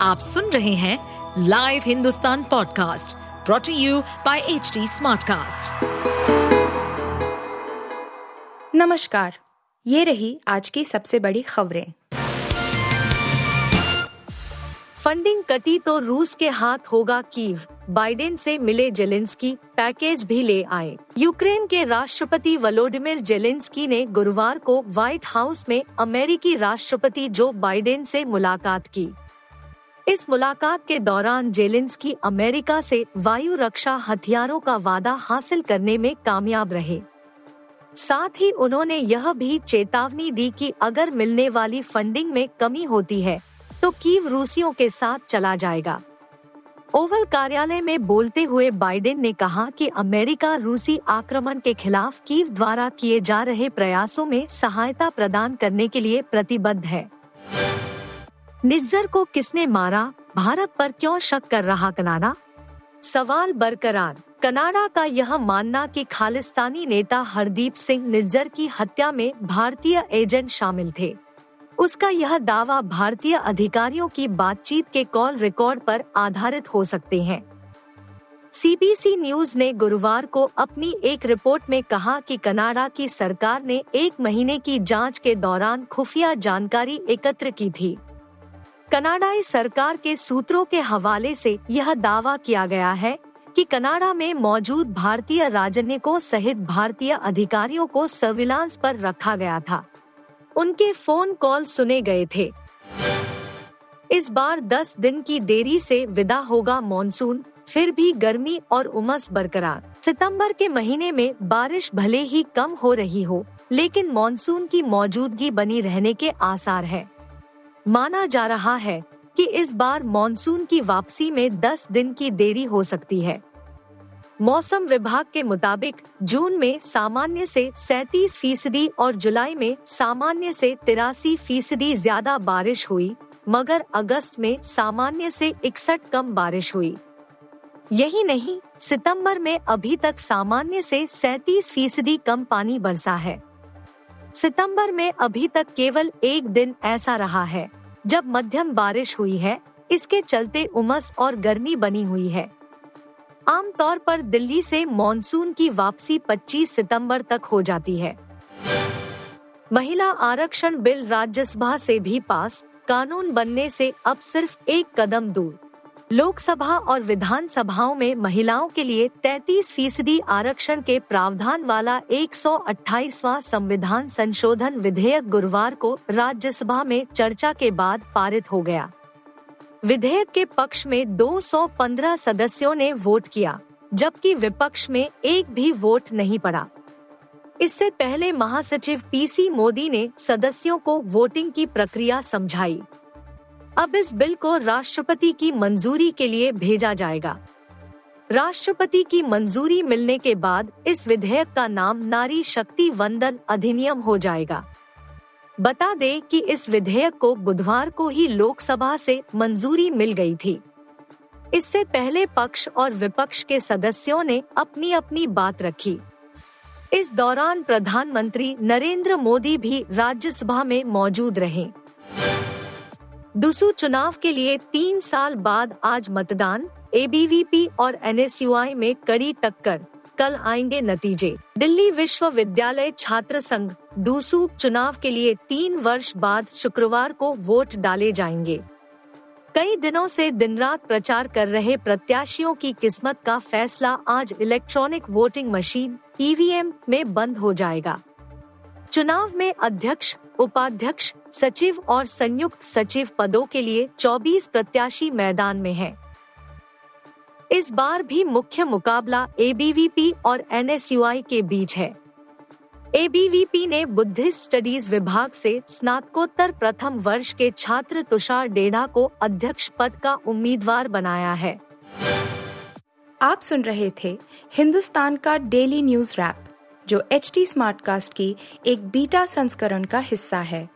आप सुन रहे हैं live Hindustan podcast brought to you by H Smartcast. नमस्कार, ये रही आज की सबसे बड़ी खबरें। फंडिंग कटी तो रूस के हाथ होगा कीव। बाइडेन से मिले जेलेंस्की पैकेज भी ले आए। यूक्रेन के राष्ट्रपति वलोडिमिर जेलेंस्की ने गुरुवार को व्हाइट हाउस में अमेरिकी राष्ट्रपति जो बाइडेन से मुलाकात की। इस मुलाकात के दौरान जेलेंस्की अमेरिका से वायु रक्षा हथियारों का वादा हासिल करने में कामयाब रहे। साथ ही उन्होंने यह भी चेतावनी दी कि अगर मिलने वाली फंडिंग में कमी होती है तो कीव रूसियों के साथ चला जाएगा। ओवल कार्यालय में बोलते हुए बाइडेन ने कहा कि अमेरिका रूसी आक्रमण के खिलाफ कीव द्वारा किए जा रहे प्रयासों में सहायता प्रदान करने के लिए प्रतिबद्ध है। निज्जर को किसने मारा? भारत पर क्यों शक कर रहा कनाडा सवाल बरकरार। कनाडा का यह मानना कि खालिस्तानी नेता हरदीप सिंह निज्जर की हत्या में भारतीय एजेंट शामिल थे। उसका यह दावा भारतीय अधिकारियों की बातचीत के कॉल रिकॉर्ड पर आधारित हो सकते हैं। सीबीसी न्यूज़ ने गुरुवार को अपनी एक रिपोर्ट में कहा कि कनाडा की सरकार ने एक महीने की जाँच के दौरान खुफिया जानकारी एकत्र की थी। कनाडाई सरकार के सूत्रों के हवाले से यह दावा किया गया है कि कनाडा में मौजूद भारतीय राजनयिकों सहित भारतीय अधिकारियों को सर्विलांस पर रखा गया था। उनके फ़ोन कॉल सुने गए थे। इस बार 10 दिन की देरी से विदा होगा मॉनसून, फिर भी गर्मी और उमस बरकरार। सितंबर के महीने में बारिश भले ही कम हो रही हो, लेकिन मॉनसून की मौजूदगी बनी रहने के आसार है। माना जा रहा है कि इस बार मॉनसून की वापसी में 10 दिन की देरी हो सकती है। मौसम विभाग के मुताबिक जून में सामान्य से 37 फ़ीसदी और जुलाई में सामान्य से तिरासी फ़ीसदी ज़्यादा बारिश हुई, मगर अगस्त में सामान्य से इकसठ कम बारिश हुई। यही नहीं, सितंबर में अभी तक सामान्य से 37 फ़ीसदी कम पानी बरसा है। सितंबर में अभी तक केवल एक दिन ऐसा रहा है, जब मध्यम बारिश हुई है, इसके चलते उमस और गर्मी बनी हुई है। आमतौर पर दिल्ली से मॉनसून की वापसी 25 सितंबर तक हो जाती है। महिला आरक्षण बिल राज्यसभा से भी पास, कानून बनने से अब सिर्फ़ एक कदम दूर। लोकसभा और विधानसभाओं में महिलाओं के लिए 33 फ़ीसदी आरक्षण के प्रावधान वाला 128वां संविधान संशोधन विधेयक गुरुवार को राज्यसभा में चर्चा के बाद पारित हो गया। विधेयक के पक्ष में 215 सदस्यों ने वोट किया, जबकि विपक्ष में एक भी वोट नहीं पड़ा। इससे पहले महासचिव पीसी मोदी ने सदस्यों को वोटिंग की प्रक्रिया समझाई। अब इस बिल को राष्ट्रपति की मंजूरी के लिए भेजा जाएगा। राष्ट्रपति की मंजूरी मिलने के बाद इस विधेयक का नाम नारी शक्ति वंदन अधिनियम हो जाएगा। बता दें कि इस विधेयक को बुधवार को ही लोकसभा से मंजूरी मिल गई थी। इससे पहले पक्ष और विपक्ष के सदस्यों ने अपनी अपनी बात रखी। इस दौरान प्रधानमंत्री नरेंद्र मोदी भी राज्यसभा में मौजूद रहे। दुसु चुनाव के लिए तीन साल बाद आज मतदान एबीवीपी और एनएसयूआई में कड़ी टक्कर। कल आएँगे नतीजे। दिल्ली विश्वविद्यालय छात्र संघ, डूसू चुनाव के लिए तीन वर्ष बाद शुक्रवार को वोट डाले जाएँगे। कई दिनों से दिन रात प्रचार कर रहे प्रत्याशियों की किस्मत का फैसला आज इलेक्ट्रॉनिक वोटिंग मशीन ईवीएम में बंद हो जाएगा। चुनाव में अध्यक्ष, उपाध्यक्ष सचिव और संयुक्त सचिव पदों के लिए 24 प्रत्याशी मैदान में हैं। इस बार भी मुख्य मुकाबला एबीवीपी और एनएसयूआई के बीच है। एबीवीपी ने बुद्धिस्ट स्टडीज़ विभाग से स्नातकोत्तर प्रथम वर्ष के छात्र तुषार डेढ़ा को अध्यक्ष पद का उम्मीदवार बनाया है। आप सुन रहे थे हिंदुस्तान का डेली न्यूज़ रैप, जो एच टी स्मार्ट कास्ट की एक बीटा संस्करण का हिस्सा है।